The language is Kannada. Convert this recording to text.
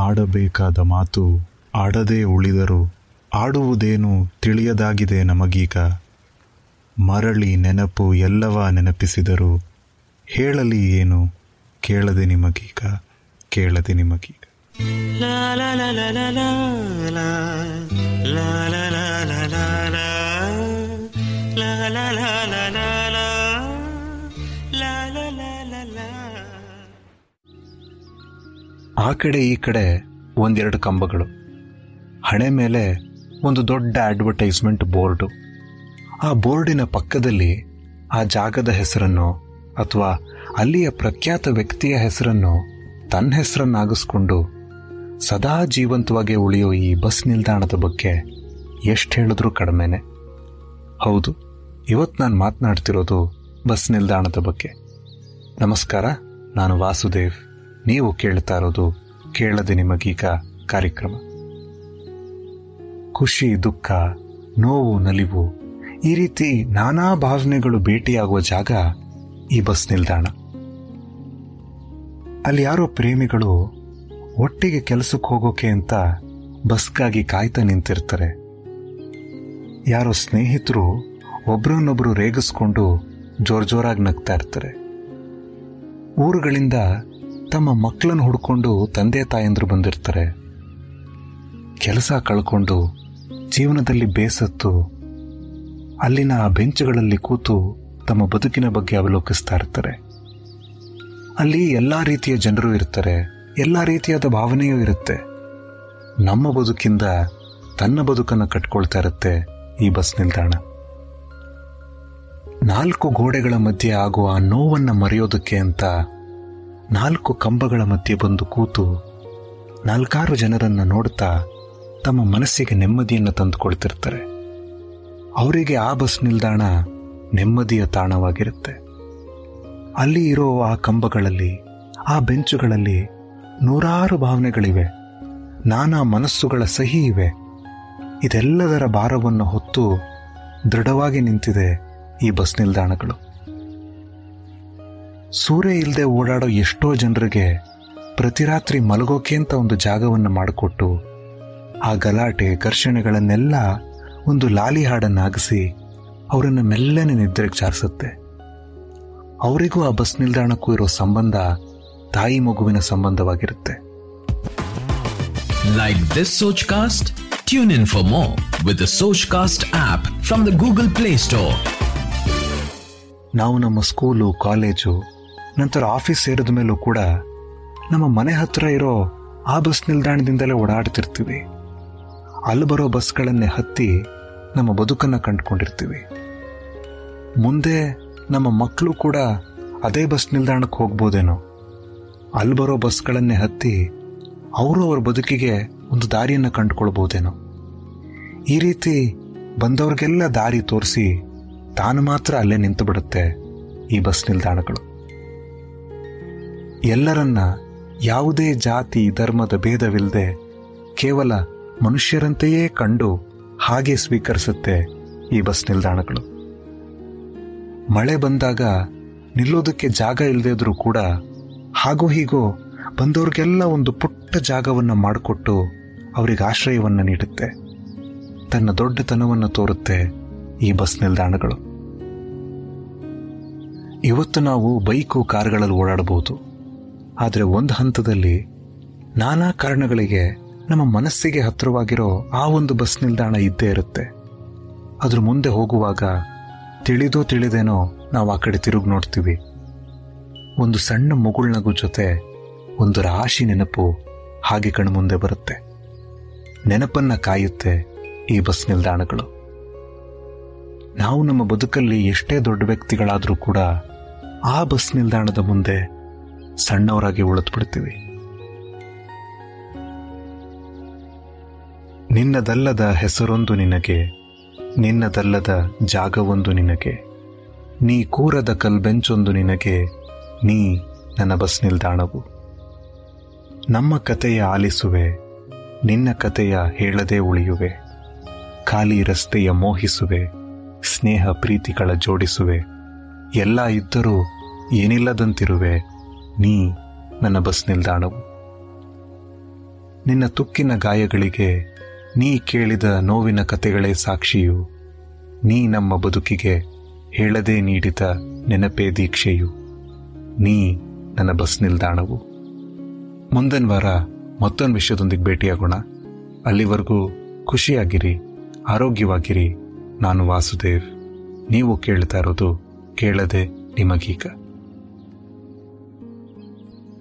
ಆಡಬೇಕಾದ ಮಾತು ಆಡದೇ ಉಳಿದರು ಆಡುವುದೇನು ತಿಳಿಯದಾಗಿದೆ ನಮಗೀಗ. ಮರಳಿ ನೆನಪು ಎಲ್ಲವ ನೆನಪಿಸಿದರು ಹೇಳಲಿ ಏನು ಕೇಳದೆ ನಿಮಗೀಗ ಕೇಳದೆ ನಿಮಗೀಗ. la la la la la la la ಆ ಕಡೆ ಈ ಕಡೆ ಒಂದೆರಡು ಕಂಬಗಳು, ಹಣೆ ಮೇಲೆ ಒಂದು ದೊಡ್ಡ ಅಡ್ವರ್ಟೈಸ್ಮೆಂಟ್ ಬೋರ್ಡು. ಆ ಬೋರ್ಡಿನ ಪಕ್ಕದಲ್ಲಿ ಆ ಜಾಗದ ಹೆಸರನ್ನು ಅಥವಾ ಅಲ್ಲಿಯ ಪ್ರಖ್ಯಾತ ವ್ಯಕ್ತಿಯ ಹೆಸರನ್ನು ತನ್ನ ಹೆಸರನ್ನಾಗಿಸ್ಕೊಂಡು ಸದಾ ಜೀವಂತವಾಗಿ ಉಳಿಯೋ ಈ ಬಸ್ ನಿಲ್ದಾಣದ ಬಗ್ಗೆ ಎಷ್ಟು ಹೇಳಿದ್ರೂ ಕಡಿಮೆನೆ. ಹೌದು ಇವತ್ತು ನಾನು ಮಾತನಾಡ್ತಿರೋದು ಬಸ್ ನಿಲ್ದಾಣದ ಬಗ್ಗೆ. ನಮಸ್ಕಾರ, ನಾನು ವಾಸುದೇವ್. ನೀವು ಕೇಳ್ತಾ ಇರೋದು ಕೇಳದೆ ನಿಮಗೀಗ ಕಾರ್ಯಕ್ರಮ. ಖುಷಿ, ದುಃಖ, ನೋವು, ನಲಿವು, ಈ ರೀತಿ ನಾನಾ ಭಾವನೆಗಳು ಭೇಟಿಯಾಗುವ ಜಾಗ ಈ ಬಸ್ ನಿಲ್ದಾಣ. ಅಲ್ಲಿ ಯಾರೋ ಪ್ರೇಮಿಗಳು ಒಟ್ಟಿಗೆ ಕೆಲಸಕ್ಕೆ ಹೋಗೋಕೆ ಅಂತ ಬಸ್ಗಾಗಿ ಕಾಯ್ತಾ ನಿಂತಿರ್ತಾರೆ. ಯಾರೋ ಸ್ನೇಹಿತರು ಒಬ್ರನ್ನೊಬ್ರು ರೇಗಿಸ್ಕೊಂಡು ಜೋರ್ ಜೋರಾಗಿ ನಗ್ತಾ ಇರ್ತಾರೆ. ಊರುಗಳಿಂದ ತಮ್ಮ ಮಕ್ಕಳನ್ನು ಹುಡ್ಕೊಂಡು ತಂದೆ ತಾಯಂದರು ಬಂದಿರ್ತಾರೆ. ಕೆಲಸ ಕಳ್ಕೊಂಡು ಜೀವನದಲ್ಲಿ ಬೇಸತ್ತು ಅಲ್ಲಿನ ಬೆಂಚುಗಳಲ್ಲಿ ಕೂತು ತಮ್ಮ ಬದುಕಿನ ಬಗ್ಗೆ ಅವಲೋಕಿಸ್ತಾ ಇರ್ತಾರೆ. ಅಲ್ಲಿ ಎಲ್ಲ ರೀತಿಯ ಜನರು ಇರ್ತಾರೆ, ಎಲ್ಲ ರೀತಿಯಾದ ಭಾವನೆಯೂ ಇರುತ್ತೆ. ನಮ್ಮ ಬದುಕಿಂದ ತನ್ನ ಬದುಕನ್ನು ಕಟ್ಕೊಳ್ತಾ ಇರುತ್ತೆ ಈ ಬಸ್ ನಿಲ್ದಾಣ. ನಾಲ್ಕು ಗೋಡೆಗಳ ಮಧ್ಯೆ ಆಗುವ ನೋವನ್ನ ಮರೆಯೋದಕ್ಕೆ ಅಂತ ನಾಲ್ಕು ಕಂಬಗಳ ಮಧ್ಯೆ ಬಂದು ಕೂತು ನಾಲ್ಕಾರು ಜನರನ್ನು ನೋಡ್ತಾ ತಮ್ಮ ಮನಸ್ಸಿಗೆ ನೆಮ್ಮದಿಯನ್ನು ತಂದುಕೊಳ್ತಿರ್ತಾರೆ. ಅವರಿಗೆ ಆ ಬಸ್ ನಿಲ್ದಾಣ ನೆಮ್ಮದಿಯ ತಾಣವಾಗಿರುತ್ತೆ. ಅಲ್ಲಿ ಇರೋ ಆ ಕಂಬಗಳಲ್ಲಿ, ಆ ಬೆಂಚುಗಳಲ್ಲಿ ನೂರಾರು ಭಾವನೆಗಳಿವೆ. ನಾನಾ ಮನಸ್ಸುಗಳ ಸಹಿ ಇವೆ. ಇದೆಲ್ಲದರ ಭಾರವನ್ನು ಹೊತ್ತು ದೃಢವಾಗಿ ನಿಂತಿದೆ ಈ ಬಸ್ ನಿಲ್ದಾಣಗಳು. ಸೂರ್ಯ ಇಲ್ಲದೆ ಓಡಾಡೋ ಎಷ್ಟೋ ಜನರಿಗೆ ಪ್ರತಿ ರಾತ್ರಿ ಮಲಗೋಕೆ ಅಂತ ಒಂದು ಜಾಗವನ್ನು ಮಾಡಿಕೊಟ್ಟು ಆ ಗಲಾಟೆ ಘರ್ಷಣೆಗಳನ್ನೆಲ್ಲ ಒಂದು ಲಾಲಿ ಹಾಡನ್ನಾಗಿಸಿ ಅವರನ್ನು ಮೆಲ್ಲನೆ ನಿದ್ರೆಗೆ ಜಾರಿಸುತ್ತೆ. ಅವರಿಗೂ ಆ ಬಸ್ ನಿಲ್ದಾಣಕ್ಕೂ ಇರೋ ಸಂಬಂಧ ತಾಯಿ ಮಗುವಿನ ಸಂಬಂಧವಾಗಿರುತ್ತೆ. Like this Sochcast tune in for more with Sochcast app from the Google Play Store ನಾವು ನಮ್ಮ ಸ್ಕೂಲು ಕಾಲೇಜು ನಂತರ ಆಫೀಸ್ ಸೇರಿದ ಮೇಲೂ ಕೂಡ ನಮ್ಮ ಮನೆ ಹತ್ತಿರ ಇರೋ ಆ ಬಸ್ ನಿಲ್ದಾಣದಿಂದಲೇ ಓಡಾಡ್ತಿರ್ತೀವಿ. ಅಲ್ಲಿ ಬರೋ ಬಸ್ಗಳನ್ನೇ ಹತ್ತಿ ನಮ್ಮ ಬದುಕನ್ನು ಕಂಡುಕೊಂಡಿರ್ತೀವಿ. ಮುಂದೆ ನಮ್ಮ ಮಕ್ಕಳು ಕೂಡ ಅದೇ ಬಸ್ ನಿಲ್ದಾಣಕ್ಕೆ ಹೋಗ್ಬೋದೇನೋ. ಅಲ್ಲಿ ಬರೋ ಬಸ್ಗಳನ್ನೇ ಹತ್ತಿ ಅವರು ಅವ್ರ ಬದುಕಿಗೆ ಒಂದು ದಾರಿಯನ್ನು ಕಂಡುಕೊಳ್ಬೋದೇನೋ. ಈ ರೀತಿ ಬಂದವ್ರಿಗೆಲ್ಲ ದಾರಿ ತೋರಿಸಿ ತಾನು ಮಾತ್ರ ಅಲ್ಲೇ ನಿಂತು ಬಿಡುತ್ತೆ ಈ ಬಸ್ ನಿಲ್ದಾಣಗಳು. ಎಲ್ಲರನ್ನ ಯಾವುದೇ ಜಾತಿ, ಧರ್ಮದ ಭೇದವಿಲ್ಲದೆ ಕೇವಲ ಮನುಷ್ಯರಂತೆಯೇ ಕಂಡು ಹಾಗೆ ಸ್ವೀಕರಿಸುತ್ತೆ ಈ ಬಸ್ ನಿಲ್ದಾಣಗಳು. ಮಳೆ ಬಂದಾಗ ನಿಲ್ಲೋದಕ್ಕೆ ಜಾಗ ಇಲ್ಲದೇ ಇದ್ರೂ ಕೂಡ ಹಾಗೋ ಹೀಗೋ ಬಂದವ್ರಿಗೆಲ್ಲ ಒಂದು ಪುಟ್ಟ ಜಾಗವನ್ನು ಮಾಡಿಕೊಟ್ಟು ಅವರಿಗೆ ಆಶ್ರಯವನ್ನು ನೀಡುತ್ತೆ. ತನ್ನ ದೊಡ್ಡತನವನ್ನು ತೋರುತ್ತೆ ಈ ಬಸ್ ನಿಲ್ದಾಣಗಳು. ಇವತ್ತು ನಾವು ಬೈಕು, ಕಾರ್ಗಳಲ್ಲಿ ಓಡಾಡಬಹುದು. ಆದರೆ ಒಂದು ಹಂತದಲ್ಲಿ ನಾನಾ ಕಾರಣಗಳಿಗೆ ನಮ್ಮ ಮನಸ್ಸಿಗೆ ಹತ್ತಿರವಾಗಿರೋ ಆ ಒಂದು ಬಸ್ ನಿಲ್ದಾಣ ಇದ್ದೇ ಇರುತ್ತೆ. ಅದ್ರ ಮುಂದೆ ಹೋಗುವಾಗ ತಿಳಿದೋ ತಿಳಿದೇನೋ ನಾವು ಆ ಕಡೆ ತಿರುಗಿ ನೋಡ್ತೀವಿ. ಒಂದು ಸಣ್ಣ ಮುಗುಳ್ನಗು ಜೊತೆ ಒಂದು ರಾಶಿ ನೆನಪು ಹಾಗೆ ಕಣ್ಮುಂದೆ ಬರುತ್ತೆ. ನೆನಪನ್ನ ಕಾಯುತ್ತೆ ಈ ಬಸ್ ನಿಲ್ದಾಣಗಳು. ನಾವು ನಮ್ಮ ಬದುಕಲ್ಲಿ ಎಷ್ಟೇ ದೊಡ್ಡ ವ್ಯಕ್ತಿಗಳಾದರೂ ಕೂಡ ಆ ಬಸ್ ನಿಲ್ದಾಣದ ಮುಂದೆ ಸಣ್ಣವರಾಗಿ ಉಳಿದು ಬಿಡ್ತೀವಿ ನಿನ್ನದಲ್ಲದ ಹೆಸರೊಂದು ನಿನಗೆ, ನಿನ್ನದಲ್ಲದ ಜಾಗವೊಂದು ನಿನಗೆ. ನೀ ಕೂರದ ಕಲ್ಬೆಂಚೊಂದು ನಿನಗೆ, ನೀ ನನ್ನ ಬಸ್ ನಿಲ್ದಾಣವು. ನಮ್ಮ ಕತೆಯ ಆಲಿಸುವೆ, ನಿನ್ನ ಕತೆಯ ಹೇಳದೆ ಉಳಿಯುವೆ. ಖಾಲಿ ರಸ್ತೆಯ ಮೋಹಿಸುವೆ, ಸ್ನೇಹ ಪ್ರೀತಿಗಳ ಜೋಡಿಸುವೆ. ಎಲ್ಲ ಇದ್ದರೂ ಏನಿಲ್ಲದಂತಿರುವೆ. ನೀ ನನ್ನ ಬಸ್ ನಿಲ್ದಾಣವು. ನಿನ್ನ ತುಕ್ಕಿನ ಗಾಯಗಳಿಗೆ ನೀ ಕೇಳಿದ ನೋವಿನ ಕತೆಗಳೇ ಸಾಕ್ಷಿಯು. ನೀ ನಮ್ಮ ಬದುಕಿಗೆ ಹೇಳದೆ ನೀಡಿದ ನೆನಪೇ ದೀಕ್ಷೆಯು. ನೀ ನನ್ನ ಬಸ್ ನಿಲ್ದಾಣವು. ಮುಂದಿನ ವಾರ ಮತ್ತೊಂದು ವಿಷಯದೊಂದಿಗೆ ಭೇಟಿಯಾಗೋಣ. ಅಲ್ಲಿವರೆಗೂ ಖುಷಿಯಾಗಿರಿ, ಆರೋಗ್ಯವಾಗಿರಿ. ನಾನು ವಾಸುದೇವ್. ನೀವು ಕೇಳ್ತಾ ಇರೋದು ಕೇಳದೆ ನಿಮಗೀಗ.